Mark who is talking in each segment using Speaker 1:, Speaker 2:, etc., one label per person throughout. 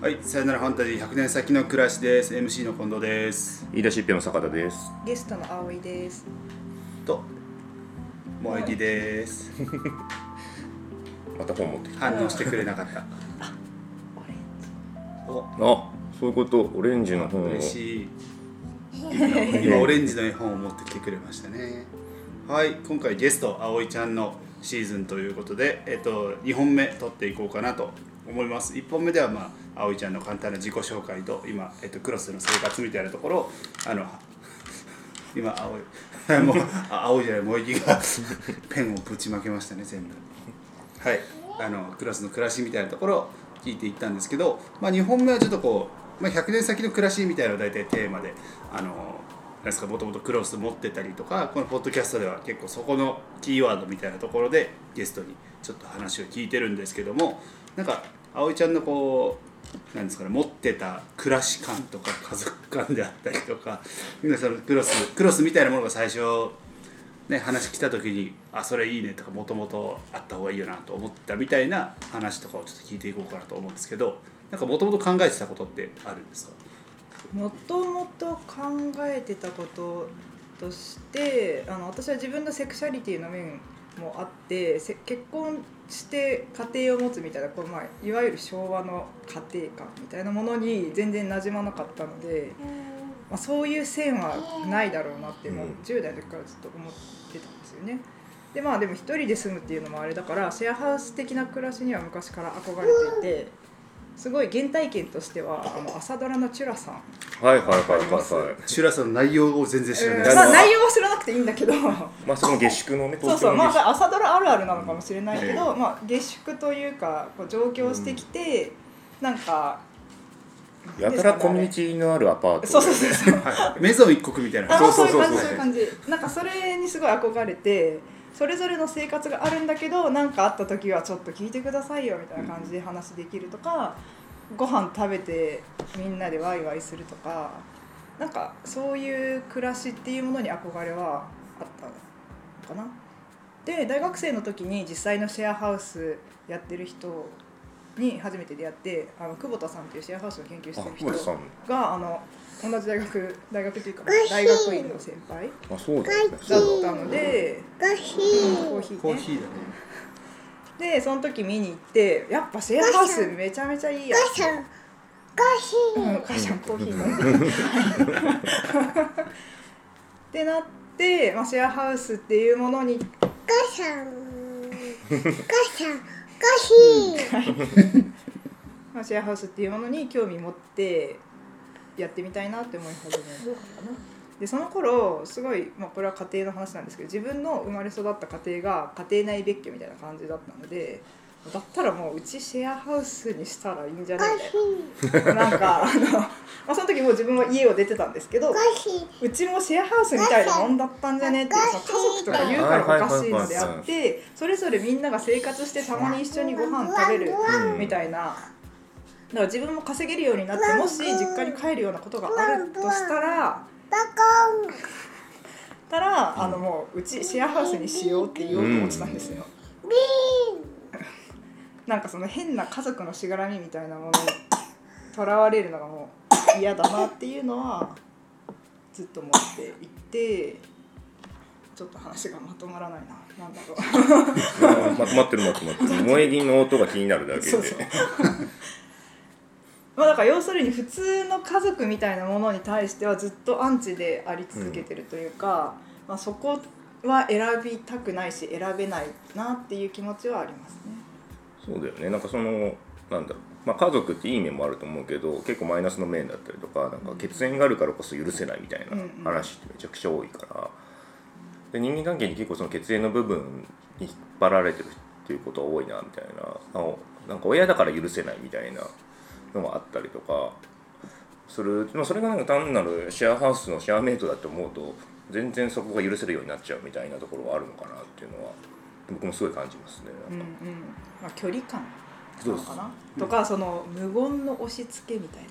Speaker 1: はい、さよならファンタジー100年先の暮らしです。MC の近藤です。
Speaker 2: 言い出しっぺの坂田です。
Speaker 3: ゲストの葵です。
Speaker 1: と、萌え木です。
Speaker 2: また本持ってきた。
Speaker 1: 反応してくれなかった。お、
Speaker 2: あ、そういうこと。オレンジの本を。
Speaker 1: 嬉しい。今今オレンジの絵本を持ってきてくれましたね。はい、今回ゲスト葵ちゃんのシーズンということで、えっと2本目撮っていこうかなと思います。1本目ではまあ葵ちゃんの簡単な自己紹介と今えっとクロスの生活みたいなところをあの今葵 もうあ葵じゃない萌木がペンをぶちまけましたね全部。はい、あのクラスの暮らしみたいなところを聞いていったんですけど、まあ、2本目はちょっとこう、まあ、100年先の暮らしみたいなのが大体テーマであのなんですかもともとクロス持ってたりとかこのポッドキャストでは結構そこのキーワードみたいなところでゲストにちょっと話を聞いてるんですけどもなんか葵ちゃんのこうなんですかね持ってた暮らし感とか家族感であったりとか皆さんクロスクロスみたいなものが最初ね、話来た時に「あそれいいね」とかもともとあった方がいいよなと思ったみたいな話とかをちょっと聞いていこうかなと思うんですけどなんかもともと考えてたことってあるんですか？
Speaker 3: もともと考えてたこととして、あの私は自分のセクシャリティの面もあって、結婚して家庭を持つみたいなこうまあいわゆる昭和の家庭観みたいなものに全然馴染まなかったので、まあそういう線はないだろうなってもう
Speaker 2: うん
Speaker 3: 10代の時からずっと思ってたんですよね。でまあでも一人で住むっていうのもあれだからシェアハウス的な暮らしには昔から憧れていてすごい原体験としてはあの朝ドラのチュラさん、
Speaker 2: はいはいはいはいはい。
Speaker 1: シュラさんの内容を全然知らない。
Speaker 3: まあ、内容は知らなくていいんだけど。
Speaker 2: まあその下宿のね、
Speaker 3: そうそうまあ朝ドラあるあるなのかもしれないけど、
Speaker 1: え
Speaker 3: まあ、下宿というかこう上京してきて、なんか
Speaker 2: 宿やたらコミュニティのあるアパート。
Speaker 3: そうそうそうそう。
Speaker 1: はい、メゾン一国みたいな。
Speaker 3: あ
Speaker 2: そうそう
Speaker 3: そういう感じ
Speaker 2: そう。
Speaker 3: そういう感じ。なんかそれにすごい憧れてそれぞれの生活があるんだけど何かあった時はちょっと聞いてくださいよみたいな感じで話できるとか、ご飯食べてみんなでワイワイするとかなんかそういう暮らしっていうものに憧れはあったのかな。で大学生の時に実際のシェアハウスやってる人に初めて出会ってあの久保田さんっていうシェアハウスの研究して
Speaker 2: あ
Speaker 3: る、人。があの同じ大学大学というか大学院の先輩
Speaker 2: あ、そうだ
Speaker 3: ったので、
Speaker 4: コーヒ
Speaker 3: うん
Speaker 4: ー
Speaker 3: コーヒーね。
Speaker 1: コーヒーだね。
Speaker 3: でその時見に行ってやっぱシェアハウスめちゃめちゃいいや
Speaker 4: 母さんコーヒー
Speaker 3: うん母ちゃんコーヒー飲んでってなって、まあ、シェアハウスっていうものに。
Speaker 4: 母さん母さんコーヒー
Speaker 3: まあ、シェアハウスっていうものに興味持ってやってみたいなって思い始めたかな。でその頃すごい、まあ、これは家庭の話なんですけど自分の生まれ育った家庭が家庭内別居みたいな感じだったのでだったらもううちシェアハウスにしたらいいんじゃないみたい。ななんかあの、まあ、その時もう自分は家を出てたんですけどうちもシェアハウスみたいなもんだったんじゃね？ってい。うその家族とか言うからおかしいのであってそれぞれみんなが生活してたまに一緒にご飯食べるみたいな。だから自分も稼げるようになってもし実家に帰るようなことがあるとしたら
Speaker 4: バコン
Speaker 3: たらあのもううちシェアハウスにしようって言おうと思ってたんですよ。
Speaker 4: ビ
Speaker 3: なんかその変な家族のしがらみみたいなものにとらわれるのがもう嫌だなっていうのはずっと思っていてちょっと話がまとまらないななんだろう。
Speaker 2: まとまってるまとまってる。萌え銀の音が気になるだけで。
Speaker 3: そうそうまあだから要するに普通の家族みたいなものに対してはずっとアンチであり続けてるというか、まあ、そこは選びたくないし選べないなっていう気持ちはありますね。
Speaker 2: そうだよね。なんかそのなんだろう。まあ家族っていい面もあると思うけど、結構マイナスの面だったりとか、なんか血縁があるからこそ許せないみたいな話ってめちゃくちゃ多いから。で人間関係に結構その血縁の部分に引っ張られてるっていうことが多いなみたいななんか親だから許せないみたいなのがあったりとかする、まあ、それがなんか単なるシェアハウスのシェアメイトだと思うと全然そこが許せるようになっちゃうみたいなところがあるのかなっていうのは僕もすごい感じますね。
Speaker 3: うんうん。まあ、距離感なのかな？とかその無言の押し付けみたい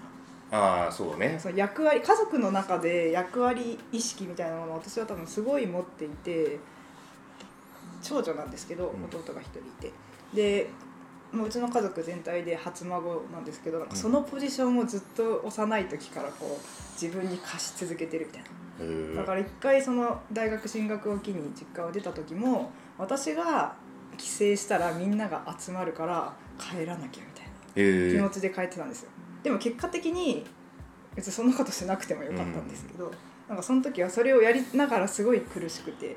Speaker 3: な。
Speaker 2: ああそうね。
Speaker 3: その役割家族の中で役割意識みたいなものを私は多分すごい持っていて長女なんですけど
Speaker 2: ん。
Speaker 3: 弟が一人いて、でもううちの家族全体で初孫なんですけどそのポジションをずっと幼い時からこう自分に貸し続けてるみたいな。
Speaker 2: へ
Speaker 3: だから一回その大学進学を機に実家を出た時も私が帰省したらみんなが集まるから帰らなきゃみたいな
Speaker 2: え
Speaker 3: 気持ちで帰ってたんですよ。でも結果的に別にそんなことしなくてもよかったんですけど、なんかその時はそれをやりながらすごい苦しくて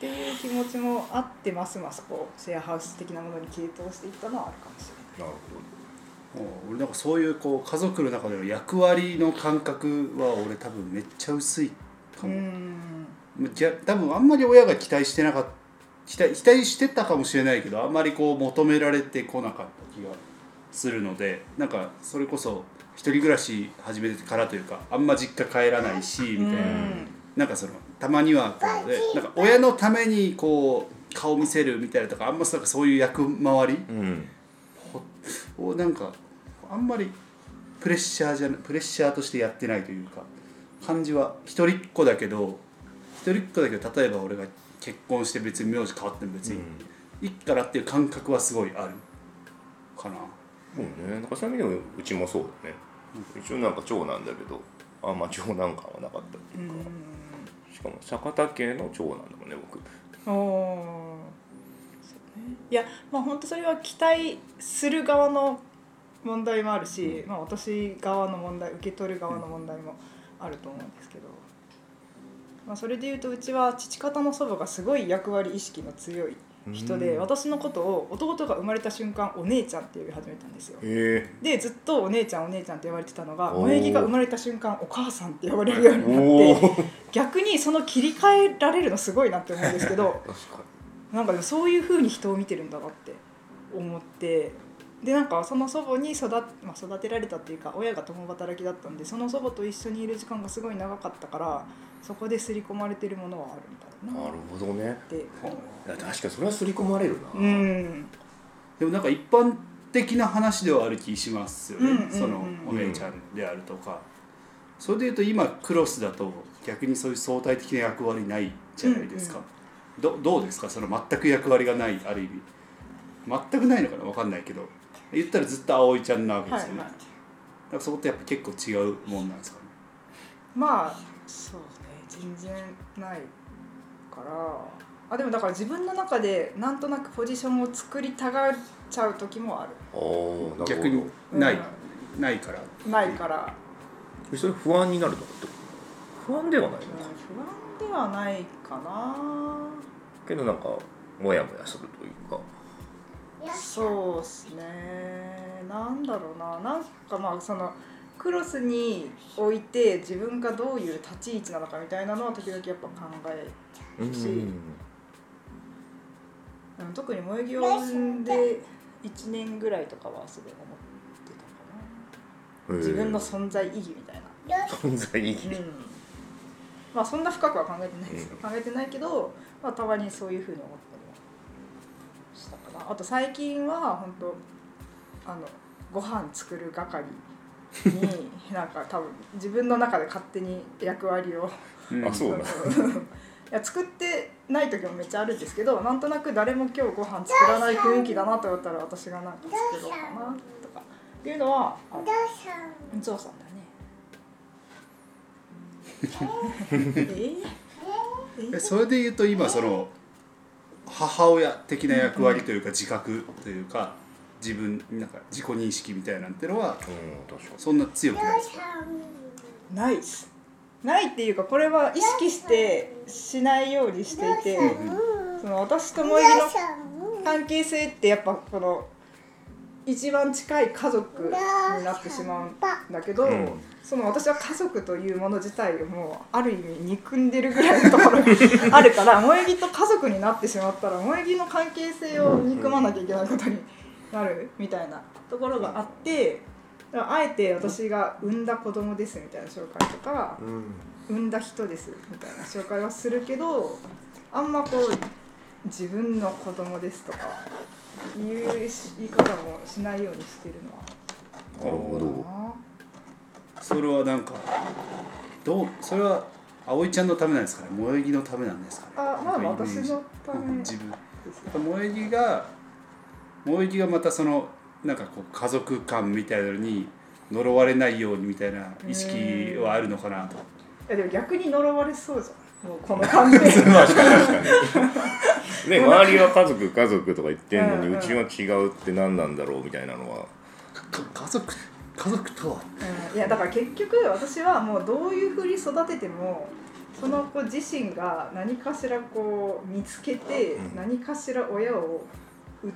Speaker 3: っていう気持ちもあってますますこうシェアハウス的なものに傾倒していったのはあるかもしれない。
Speaker 2: なる
Speaker 1: 俺なんかそういうこう家族の中での役割の感覚は俺多分めっちゃ薄いか
Speaker 3: う
Speaker 1: も、
Speaker 3: ん
Speaker 1: じゃ多分あんまり親が期待してなかった。期待期待してたかもしれないけどあんまりこう求められてこなかった気がするのでなんかそれこそ一人暮らし始めてからというかあんま実家帰らないしみたいな、
Speaker 3: うん
Speaker 1: なんかそのたまにはこうでなんか親のためにこう顔見せるみたいなとかあんまなんかそういう役回り
Speaker 2: うん。
Speaker 1: をなんかあんまりプレッシャーじゃなプレッシャーとしてやってないというか感じは一人っ子だけど一人っ子だけど例えば俺が結婚して別に名字変わっても別にいいからっていう感覚はすごいある。かな。
Speaker 2: そうね。なんかそういう意味でもうちもそうだね。一応なんか長男だけどあんま長男感はなかったっていうかしかも坂田家の長男だもんね僕。
Speaker 3: おおそうね。いやまあ本当それは期待する側の問題もあるし、まあ、私側の問題受け取る側の問題もあると思うんですけど、まあ、それでいうとうちは父方の祖母がすごい役割意識の強い人で
Speaker 2: うん
Speaker 3: 私のことを弟が生まれた瞬間お姉ちゃんって呼び始めたんですよ。
Speaker 2: へ
Speaker 3: でずっとお姉ちゃんお姉ちゃんって呼ばれてたのが萌木が生まれた瞬間お母さんって呼ばれるように
Speaker 2: お
Speaker 3: なって 逆にその切り替えられるのすごいなって思うんですけど なんかでもそういう風に人を見てるんだなって思ってでなんかその祖母に育,、まあ、育てられたっていうか親が共働きだったんでその祖母と一緒にいる時間がすごい長かったからそこで刷り込まれてるものはあるみたいな。
Speaker 2: になるほどね。
Speaker 3: って
Speaker 2: いや確かにそれは刷り込まれるな、
Speaker 3: うん。
Speaker 1: でもなんか一般的な話ではある気しますよね、
Speaker 3: うんうんうん
Speaker 1: そのお姉ちゃんであるとか、それでいうと今クロスだと逆にそういう相対的な役割ないじゃないですか、どどうですか？その全く役割がないある意味。全くないのかな？分かんないけど言ったらずっと葵ちゃんなわけですよね、
Speaker 3: はいはい。
Speaker 1: なんかそこってやっぱ結構違うもんなんですかね。
Speaker 3: まあそうね。全然ないから。あでもだから自分の中でなんとなくポジションを作りたがっちゃう時もある。
Speaker 1: 逆にない、
Speaker 3: う
Speaker 1: ないから。
Speaker 3: ないから、
Speaker 2: それ不安になるのかって？不安ではないの？
Speaker 3: うん
Speaker 2: か、
Speaker 3: 不安ではないかな。
Speaker 2: けどなんかモヤモヤするというか
Speaker 3: そうっすね。なんだろうな。なんかまあそのクロスに置いて自分がどういう立ち位置なのかみたいなのは時々やっぱ考え
Speaker 2: うん
Speaker 3: し。うん。特に萌木を産んで1年ぐらいとかはすごい思ってたかな。自分の存在意義みたいな。
Speaker 2: 存在意義、
Speaker 3: うん。まあそんな深くは考えてないです。よ、考えてないけど、まあ、たまにそういうふうに思ったりはしたかなあと最近は本当あのご飯作る係になんか多分自分の中で勝手に役割を
Speaker 1: うん。
Speaker 2: あそうなん
Speaker 3: いや作ってない時もめっちゃあるんですけどなんとなく誰も今日ご飯作らない雰囲気だなと思ったら私がなんか作ろうかなとかっていうのはあ
Speaker 4: お父さん。
Speaker 3: ゾウさんだね。え
Speaker 1: えそれで言うと今その母親的な役割というか自覚というか自分なんか自己認識みたいなんてのはそんな強くないです。か
Speaker 3: ないっす。ないっていうかこれは意識してしないようにしていてその私と萌木の関係性ってやっぱこの一番近い家族になってしまうんだけど、
Speaker 2: うん。
Speaker 3: その私は家族というもの自体をもうある意味憎んでるぐらいのところがあるから萌木と家族になってしまったら萌木の関係性を憎まなきゃいけないことになるみたいなところがあってあえて私が産んだ子供ですみたいな紹介とか
Speaker 2: うん
Speaker 3: 産んだ人ですみたいな紹介はするけどあんまこう自分の子供ですとかいう言い方もしないようにしてるのは。
Speaker 2: なるほど。
Speaker 3: あ
Speaker 1: それはなんかどうそれは葵ちゃんのためなんですかね？萌木のためなんですかね？
Speaker 3: あまあ私のため
Speaker 1: うん自分。萌木が萌木がまたそのなんかこう家族感みたいなのに呪われないようにみたいな意識はあるのかなと。
Speaker 3: いやでも逆に呪われそうじゃん。もうこの感じで
Speaker 2: 確かに確かにで周りは家族家族とか言ってんのに
Speaker 3: うんうん。
Speaker 2: うちは違うって何なんだろうみたいなのは。
Speaker 1: か家族家族とは？
Speaker 3: うん。いやだから結局私はもうどういうふうに育ててもその子自身が何かしらこう見つけて
Speaker 2: うん。
Speaker 3: 何かしら親を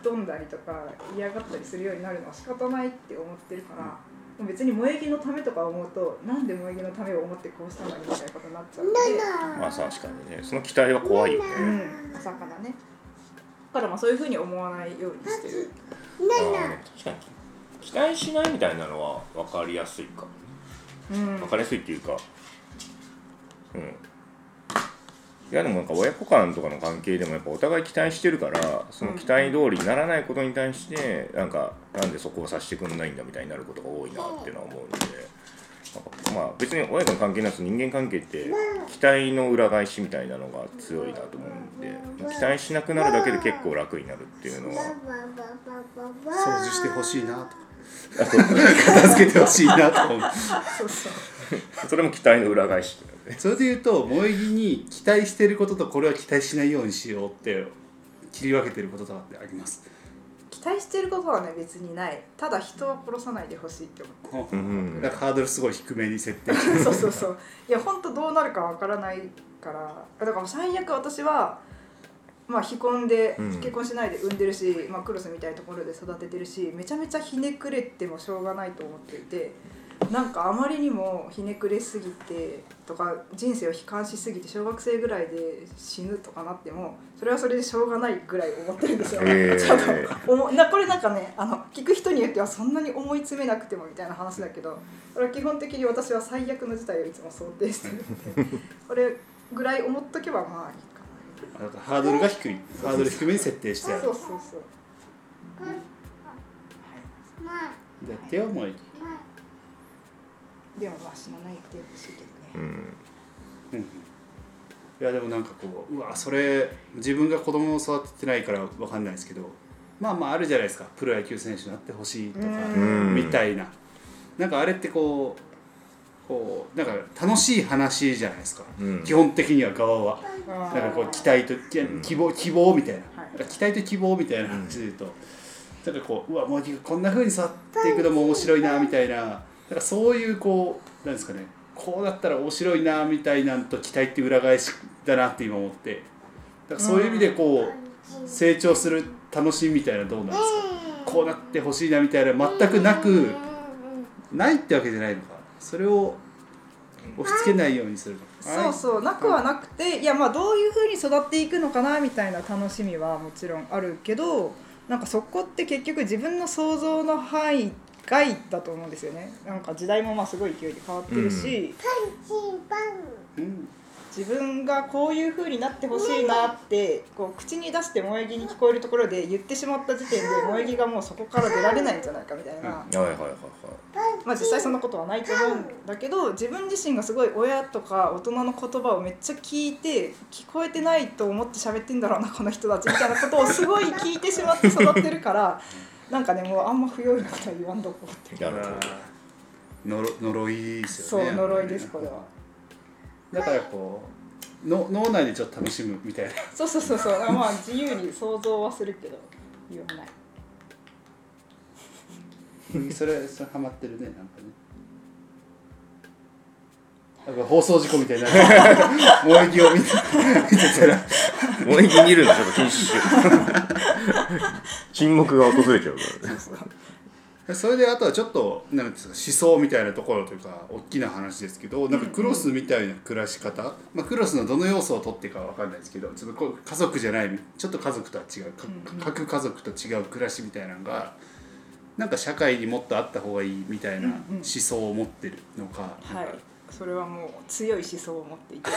Speaker 3: 疎んだりとか嫌がったりするようになるのは仕方ないって思ってるから、もう別に萌え木のためとか思うとなんで萌え木のためを思ってこうしたのにみたいなことになっちゃうので。
Speaker 2: まあ確かにね。その期待は怖いよね。
Speaker 3: うん、朝からね。だからまあそういうふうに思わないようにしてる。
Speaker 2: 確かに。期待しないみたいなのは分かりやすいか
Speaker 3: うん。
Speaker 2: 分かりやすいっていうか。うんいやでもなんか親子間とかの関係でもやっぱお互い期待してるからその期待通りにならないことに対してなんかなんでそこをさせてくんないんだみたいになることが多いなっていうのは思うので。なんかまあ別に親子の関係なく人間関係って期待の裏返しみたいなのが強いなと思うんでまあ。期待しなくなるだけで結構楽になるっていうのは。
Speaker 1: 掃除してほしいなとか。片付けてほしいなと思う。
Speaker 3: そうそう
Speaker 2: それも期待の裏返し
Speaker 1: それで言うと萌木に期待してることとこれは期待しないようにしようって切り分けてることとかってあります？
Speaker 3: 期待してることはね別にない。ただ人は殺さないでほしいって思って
Speaker 2: うん。
Speaker 1: だからハードルすごい低めに設定して
Speaker 3: る。そうそうそう。いや本当どうなるかわからないから。だから最悪私はまあ非婚で
Speaker 2: うん。
Speaker 3: 結婚しないで産んでるし、まあ、クロスみたいなところで育ててるしめちゃめちゃひねくれてもしょうがないと思っていてなんかあまりにもひねくれすぎてとか人生を悲観しすぎて小学生ぐらいで死ぬとかなってもそれはそれでしょうがないぐらい思ってるんですよ。
Speaker 2: へー。
Speaker 3: ちょっと思なこれなんかねあの聞く人によってはそんなに思い詰めなくてもみたいな話だけどこれは基本的に私は最悪の事態をいつも想定してるのでこれぐらい思っとけばまあいいかな。
Speaker 1: だからハードルが低い。ハードル低めに設定してある。
Speaker 3: そうそうそう。
Speaker 1: やってよ萌木
Speaker 3: でもまあ死なないってほしいけどね。
Speaker 2: うん
Speaker 1: うん。いやでもなんかこううわそれ自分が子供を育ててないからわかんないですけどまあまああるじゃないですか。プロ野球選手になってほしいとか
Speaker 2: うん。
Speaker 1: みたいな。なんかあれってこうこうなんか楽しい話じゃないですか、
Speaker 2: うん。
Speaker 1: 基本的には側は。
Speaker 3: な
Speaker 1: なんかこう期待とき希望希望みたいな,、
Speaker 3: はい。
Speaker 1: なんか期待と希望みたいな話で言うと、なんかこううわもうこんな風に育っていくのも面白いなみたいななんかそういうこうなんですかねこうだったら面白いなみたいなんと期待って裏返しだなって今思って。だからそういう意味でこう成長する楽しみみたいなのどうなんですか？こうなってほしいなみたいな全くなくないってわけじゃないのか。それを押し付けないようにする
Speaker 3: そうそうなくはなくていやまあどういうふうに育っていくのかなみたいな楽しみはもちろんあるけどなんかそこって結局自分の想像の範囲外だと思うんですよね。なんか時代もまあすごい勢いで変わってるし、
Speaker 1: うん。
Speaker 3: 自分がこういうふうになってほしいなってこう口に出して萌え木に聞こえるところで言ってしまった時点で萌え木がもうそこから出られないんじゃないかみたいな。
Speaker 2: はいはいはいはい。
Speaker 3: まあ、実際そんなことはないと思うんだけど自分自身がすごい親とか大人の言葉をめっちゃ聞いて聞こえてないと思って喋ってんだろうなこの人たちみたいなことをすごい聞いてしまって育ってるから なんかねもうあんま不用意なことは言わんとこうって
Speaker 2: なるほど。
Speaker 1: 呪呪いですよね。
Speaker 3: そう呪いですこれは。
Speaker 1: だからこうの脳内でちょっと楽しむみたいな。
Speaker 3: そうそうそうそう。まあ自由に想像はするけど言わない。
Speaker 1: それそれハマってるねなんかね。なんか放送事故みたいな。萌え木を見て見てたら。
Speaker 2: 萌え木見るのちょっと禁止しよう沈黙が訪れちゃうからね。
Speaker 1: それであとはちょっとなんですか思想みたいなところというか大きな話ですけどなんかクロスみたいな暮らし方、まあ、クロスのどの要素を取ってかは分かんないですけどちょっと家族じゃないちょっと家族とは違うか各家族と違う暮らしみたいなのがなんか社会にもっとあった方がいいみたいな思想を持ってるのか、
Speaker 3: はいそれはもう強い思想を持っていて、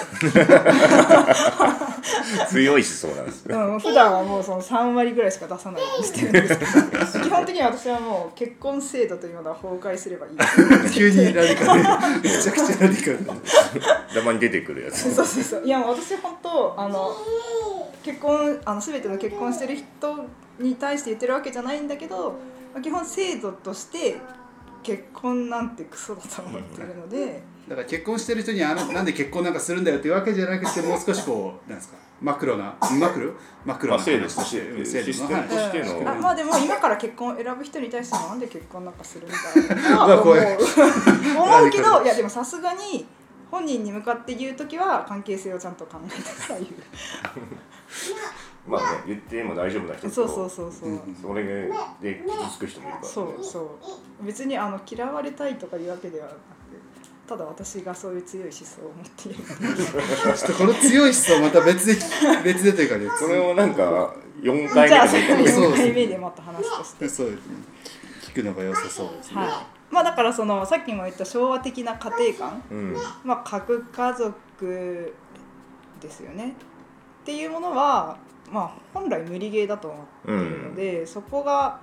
Speaker 2: 強い思想なんですね。
Speaker 3: うん、普段はもうその3割ぐらいしか出さないようにしてるんですけど。基本的には私はもう結婚制度というものは崩壊すればいい。
Speaker 1: 急にラディカルめちゃくちゃラディカル。な
Speaker 2: たまに出てくるやつ。
Speaker 3: そうそうそういやもう私本当あの結婚あの全ての結婚してる人に対して言ってるわけじゃないんだけど、まあ基本制度として結婚なんてクソだと思ってるので、
Speaker 1: だから結婚してる人にあのなんで結婚なんかするんだよっていうわけじゃなくてもう少しこうなんですかマクロなマクロ？マクロな
Speaker 2: まあ制度として
Speaker 1: うん制度
Speaker 2: としての。
Speaker 1: はい
Speaker 3: あまあでも今から結婚を選ぶ人に対してなんで結婚なんかするんだろうな思 う。思う けどいやでもさすがに本人に向かって言う時は関係性をちゃんと考えてさ言
Speaker 2: まあね言っても大丈夫な人と
Speaker 3: うそうそうそう。そう、
Speaker 2: それで傷つく人もいるから、ね、
Speaker 3: そうそう。別にあの嫌われたいとかいうわけではなくただ私がそういう強い思想を持っている。
Speaker 1: ちょっとこの強い思想また別で 別でというかね
Speaker 2: それをなんか4回
Speaker 3: じゃあ
Speaker 2: 目でもいいかも。
Speaker 1: そう
Speaker 3: 4回目でまた話として。
Speaker 1: そうですね。聞くのが良さそうですね、
Speaker 3: はい。まあだからそのさっきも言った昭和的な家庭観。
Speaker 2: うん。
Speaker 3: まあ、核家族ですよね。っていうものは、まあ、本来無理ゲーだと思っているので、そこが、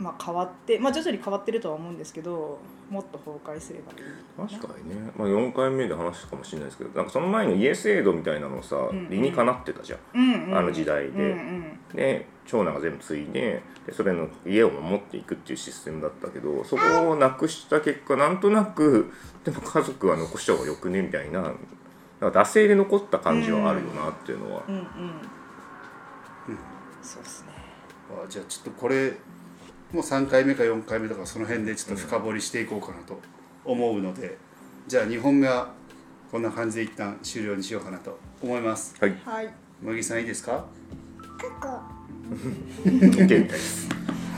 Speaker 3: まあ、変わって、まあ、徐々に変わってるとは思うんですけどもっと崩壊すればいい。
Speaker 2: 確かにね、まあ、4回目で話したかもしれないですけどなんかその前の家制度みたいなのさ、
Speaker 3: ん
Speaker 2: 理にかなってたじゃん、
Speaker 3: うんうん。
Speaker 2: あの時代で。
Speaker 3: うんうん。
Speaker 2: で長男が全部継いででそれの家を守っていくっていうシステムだったけどそこをなくした結果なんとなくでも家族は残した方がよくねみたいななんか惰性で残った感じはあるよなっていうのは、
Speaker 3: うんうん。そうですね。
Speaker 1: あじゃあちょっとこれもう3回目か4回目とかその辺でちょっと深掘りしていこうかなと思うので、じゃあ2本目はこんな感じで一旦終了にしようかなと思います。
Speaker 2: はい。
Speaker 3: はい。
Speaker 1: 茂木さんいいですか？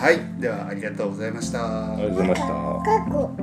Speaker 1: はい。ではありがとうございました。
Speaker 2: ありがとうございました。
Speaker 4: 過去